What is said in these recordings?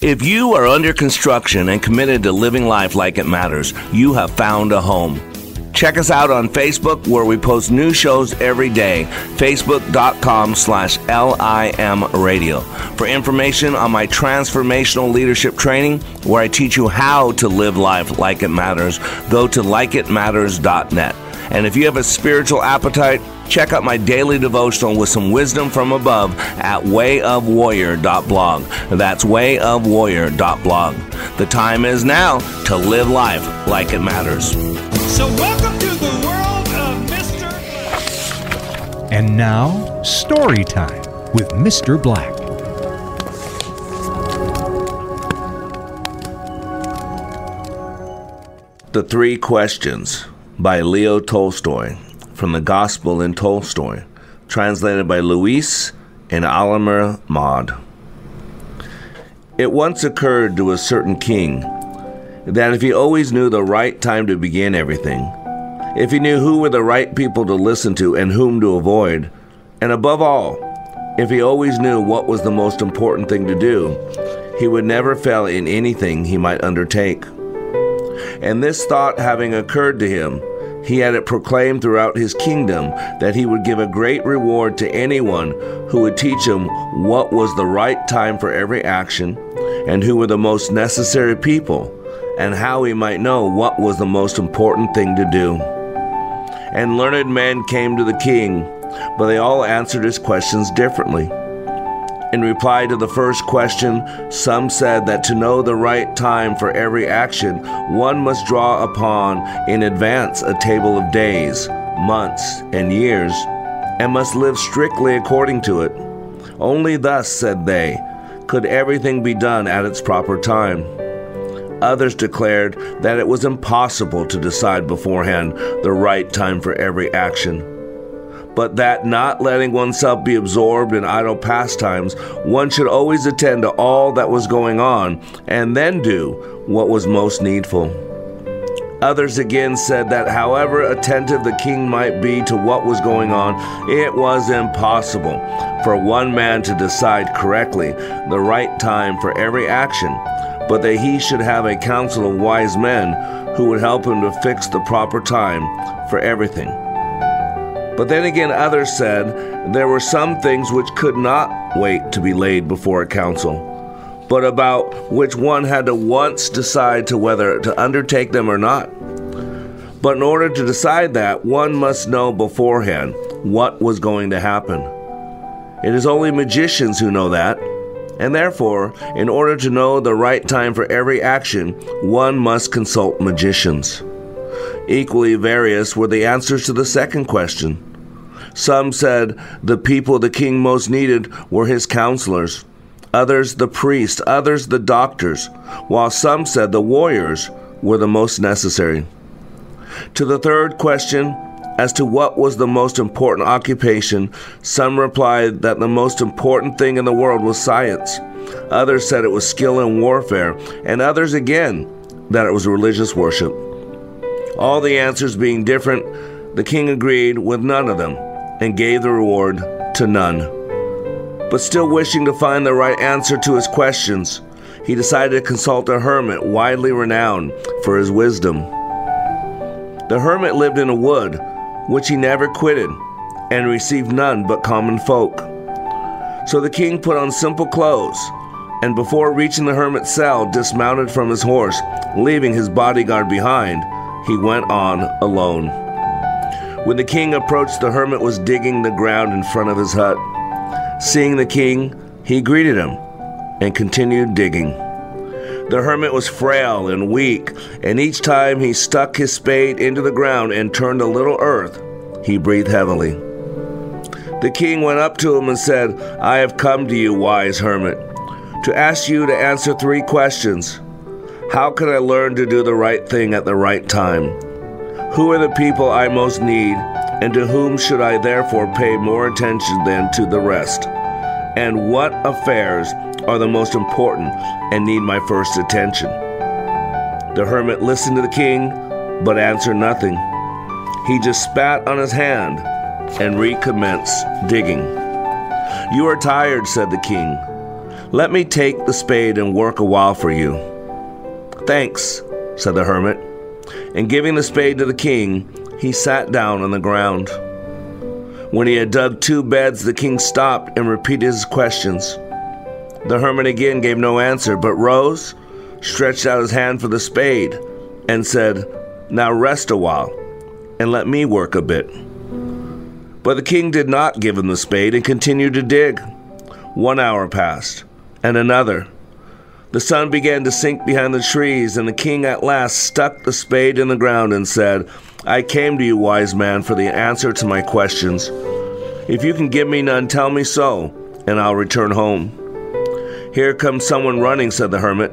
If you are under construction and committed to living life like it matters, you have found a home. Check us out on Facebook where we post new shows every day. Facebook.com slash LIM radio. For information on my transformational leadership training where I teach you how to live life like it matters, go to likeitmatters.net. And if you have a spiritual appetite, check out my daily devotional with some wisdom from above at wayofwarrior.blog. That's wayofwarrior.blog. The time is now to live life like it matters. So, welcome to the world of Mr. Black. And now, story time with Mr. Black. The Three Questions by Leo Tolstoy from the Gospel in Tolstoy, translated by Louise and Aylmer Maude. It once occurred to a certain king that if he always knew the right time to begin everything, if he knew who were the right people to listen to and whom to avoid, and above all, if he always knew what was the most important thing to do, he would never fail in anything he might undertake. And this thought having occurred to him, he had it proclaimed throughout his kingdom that he would give a great reward to anyone who would teach him what was the right time for every action, and who were the most necessary people, and how he might know what was the most important thing to do. And learned men came to the king, but they all answered his questions differently. In reply to the first question, some said that to know the right time for every action, one must draw upon in advance a table of days, months, and years, and must live strictly according to it. Only thus, said they, could everything be done at its proper time. Others declared that it was impossible to decide beforehand the right time for every action but that not letting oneself be absorbed in idle pastimes, one should always attend to all that was going on and then do what was most needful. Others again said that however attentive the king might be to what was going on, it was impossible for one man to decide correctly the right time for every action, but that he should have a council of wise men who would help him to fix the proper time for everything. But then again, others said there were some things which could not wait to be laid before a council, but about which one had to once decide to whether to undertake them or not. But in order to decide that, one must know beforehand what was going to happen. It is only magicians who know that, and therefore, in order to know the right time for every action, one must consult magicians. Equally various were the answers to the second question. Some said the people the king most needed were his counselors, others the priests, others the doctors, while some said the warriors were the most necessary. To the third question, as to what was the most important occupation, some replied that the most important thing in the world was science. Others said it was skill in warfare, and others again that it was religious worship. All the answers being different, the king agreed with none of them and gave the reward to none. But still wishing to find the right answer to his questions, he decided to consult a hermit widely renowned for his wisdom. The hermit lived in a wood, which he never quitted, and received none but common folk. So the king put on simple clothes, and before reaching the hermit's cell, dismounted from his horse, leaving his bodyguard behind. He went on alone. When the king approached, the hermit was digging the ground in front of his hut. Seeing the king, he greeted him and continued digging. The hermit was frail and weak, and each time he stuck his spade into the ground and turned a little earth, he breathed heavily. The king went up to him and said, I have come to you, wise hermit, to ask you to answer three questions. How can I learn to do the right thing at the right time? Who are the people I most need, and to whom should I therefore pay more attention than to the rest? And what affairs are the most important and need my first attention? The hermit listened to the king, but answered nothing. He just spat on his hand and recommenced digging. You are tired, said the king. Let me take the spade and work a while for you. Thanks, said the hermit. And giving the spade to the king, he sat down on the ground. When he had dug two beds, the king stopped and repeated his questions. The hermit again gave no answer, but rose, stretched out his hand for the spade, and said, Now rest a while, and let me work a bit. But the king did not give him the spade and continued to dig. One hour passed, and another. The sun began to sink behind the trees, and the king at last stuck the spade in the ground and said, I came to you, wise man, for the answer to my questions. If you can give me none, tell me so, and I'll return home. Here comes someone running, said the hermit.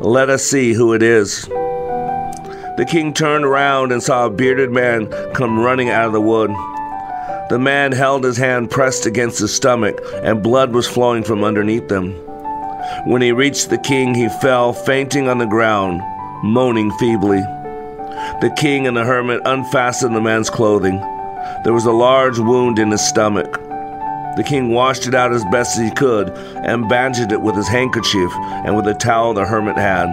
Let us see who it is. The king turned around and saw a bearded man come running out of the wood. The man held his hand pressed against his stomach, and blood was flowing from underneath them. When he reached the king, he fell fainting on the ground, moaning feebly. The king and the hermit unfastened the man's clothing. There was a large wound in his stomach. The king washed it out as best as he could and bandaged it with his handkerchief and with a towel the hermit had.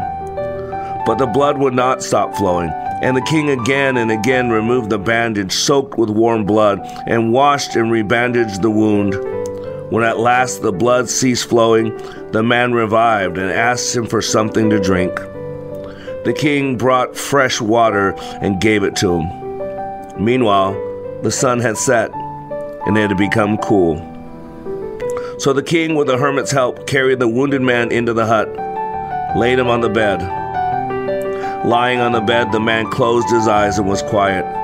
But the blood would not stop flowing, and the king again and again removed the bandage soaked with warm blood and washed and rebandaged the wound. When at last the blood ceased flowing, the man revived and asked him for something to drink. The king brought fresh water and gave it to him. Meanwhile, the sun had set and it had become cool. So the king, with the hermit's help, carried the wounded man into the hut, laid him on the bed. Lying on the bed, the man closed his eyes and was quiet.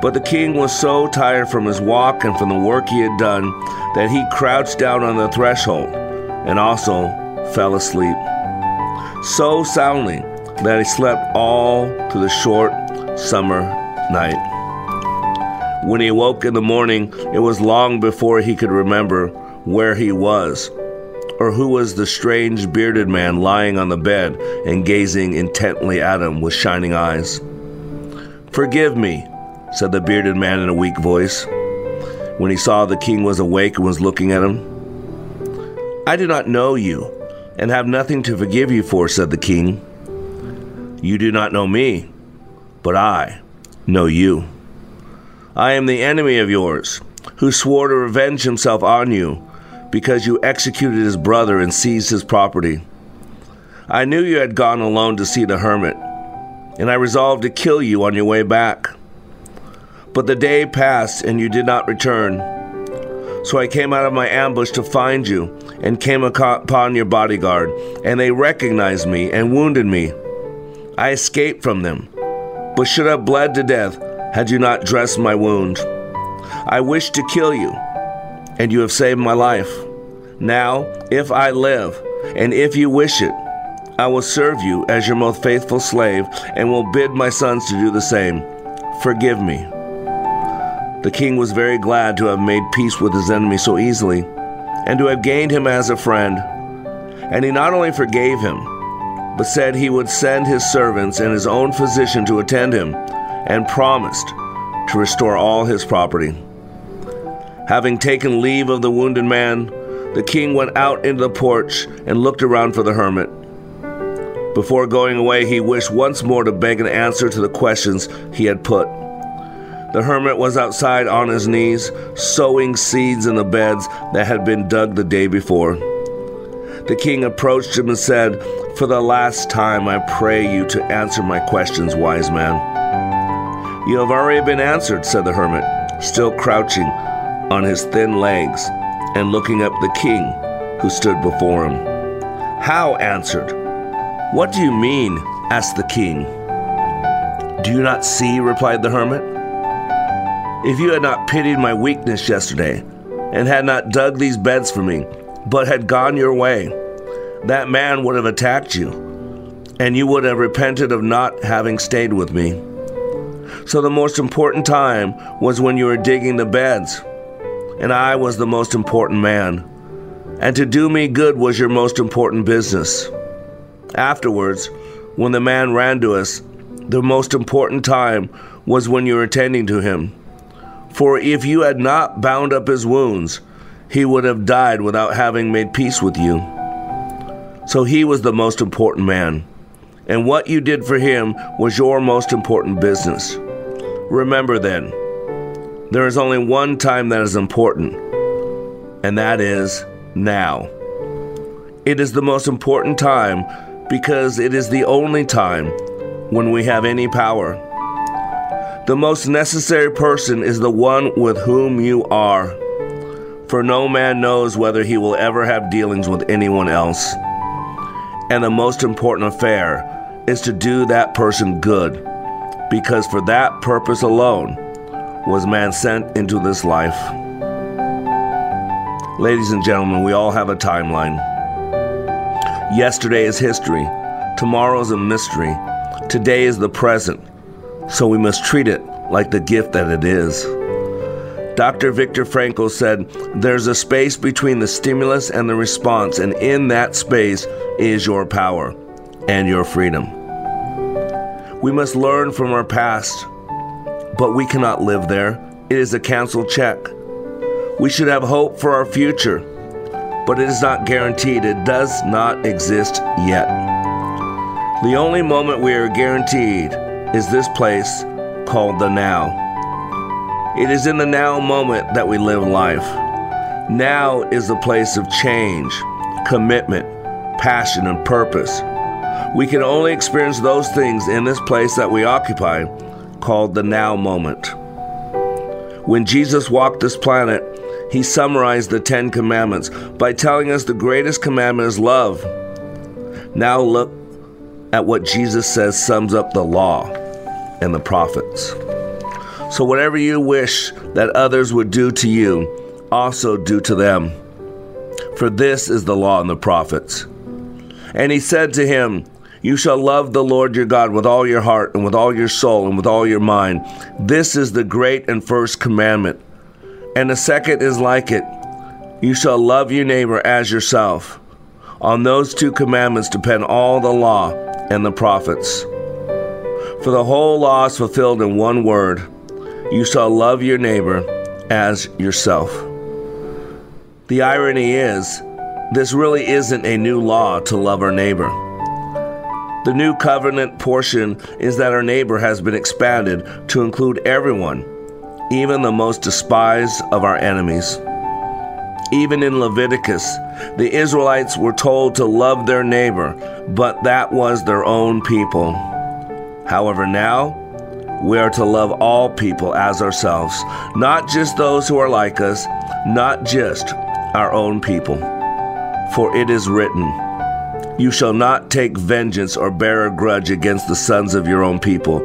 But the king was so tired from his walk and from the work he had done that he crouched down on the threshold and also fell asleep. So soundly that he slept all through the short summer night. When he awoke in the morning, it was long before he could remember where he was or who was the strange bearded man lying on the bed and gazing intently at him with shining eyes. Forgive me, said the bearded man in a weak voice, when he saw the king was awake and was looking at him. I do not know you, and have nothing to forgive you for, said the king. You do not know me, but I know you. I am the enemy of yours, who swore to revenge himself on you because you executed his brother and seized his property. I knew you had gone alone to see the hermit, and I resolved to kill you on your way back. But the day passed and you did not return. So I came out of my ambush to find you and came upon your bodyguard, and they recognized me and wounded me. I escaped from them, but should have bled to death had you not dressed my wound. I wished to kill you and you have saved my life. Now, if I live, and if you wish it, I will serve you as your most faithful slave, and will bid my sons to do the same. Forgive me. The king was very glad to have made peace with his enemy so easily, and to have gained him as a friend. And he not only forgave him, but said he would send his servants and his own physician to attend him, and promised to restore all his property. Having taken leave of the wounded man, the king went out into the porch and looked around for the hermit. Before going away, he wished once more to beg an answer to the questions he had put. The hermit was outside on his knees, sowing seeds in the beds that had been dug the day before. The king approached him and said, For the last time, I pray you to answer my questions, wise man. You have already been answered, said the hermit, still crouching on his thin legs and looking up the king who stood before him. How answered? What do you mean? asked the king. Do you not see? replied the hermit. If you had not pitied my weakness yesterday, and had not dug these beds for me, but had gone your way, that man would have attacked you, and you would have repented of not having stayed with me. So the most important time was when you were digging the beds and I was the most important man. And to do me good was your most important business. Afterwards, when the man ran to us, the most important time was when you were attending to him. For if you had not bound up his wounds, he would have died without having made peace with you. So he was the most important man. And what you did for him was your most important business. Remember then, there is only one time that is important, and that is now. It is the most important time because it is the only time when we have any power. The most necessary person is the one with whom you are, for no man knows whether he will ever have dealings with anyone else. And the most important affair is to do that person good, because for that purpose alone was man sent into this life. Ladies and gentlemen, we all have a timeline. Yesterday is history, tomorrow is a mystery, today is the present, so we must treat it like the gift that it is. Dr. Viktor Frankl said, There's a space between the stimulus and the response, and in that space is your power and your freedom. We must learn from our past, but we cannot live there. It is a canceled check. We should have hope for our future, but it is not guaranteed. It does not exist yet. The only moment we are guaranteed is this place called the now. It is in the now moment that we live life. Now is the place of change, commitment, passion, and purpose. We can only experience those things in this place that we occupy, called the now moment. When Jesus walked this planet, he summarized the Ten Commandments by telling us the greatest commandment is love. Now look at what Jesus says sums up the law and the prophets. So, whatever you wish that others would do to you, also do to them. For this is the law and the prophets. And he said to him, You shall love the Lord your God with all your heart, and with all your soul, and with all your mind. This is the great and first commandment. And the second is like it You shall love your neighbor as yourself. On those two commandments depend all the law and the prophets. For the whole law is fulfilled in one word You shall love your neighbor as yourself. The irony is, this really isn't a new law to love our neighbor. The new covenant portion is that our neighbor has been expanded to include everyone, even the most despised of our enemies. Even in Leviticus, the Israelites were told to love their neighbor, but that was their own people. However, now, we are to love all people as ourselves, not just those who are like us, not just our own people. For it is written, You shall not take vengeance or bear a grudge against the sons of your own people,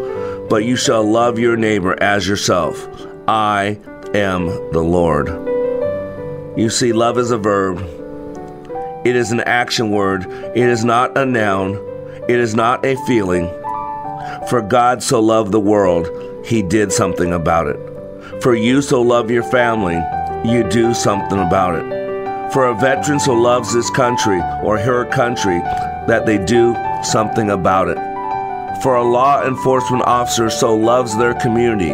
but you shall love your neighbor as yourself. I am the Lord. You see, love is a verb. It is an action word. It is not a noun. It is not a feeling. For God so loved the world, he did something about it. For you so love your family, you do something about it. For a veteran so loves this country or her country, that they do something about it. For a law enforcement officer so loves their community,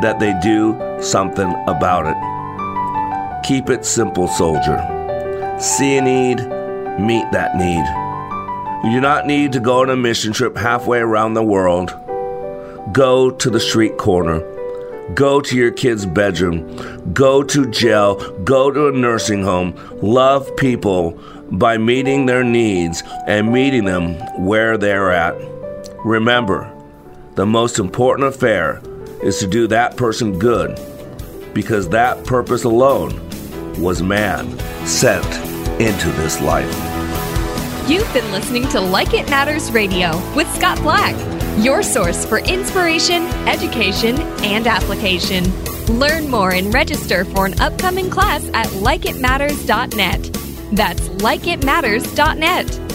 that they do something about it. Keep it simple, soldier. See a need, meet that need. You do not need to go on a mission trip halfway around the world. Go to the street corner. Go to your kid's bedroom. Go to jail. Go to a nursing home. Love people by meeting their needs and meeting them where they're at. Remember, the most important affair is to do that person good because that purpose alone was man sent into this life. You've been listening to Like It Matters Radio with Scott Black, your source for inspiration, education, and application. Learn more and register for an upcoming class at likeitmatters.net. That's likeitmatters.net.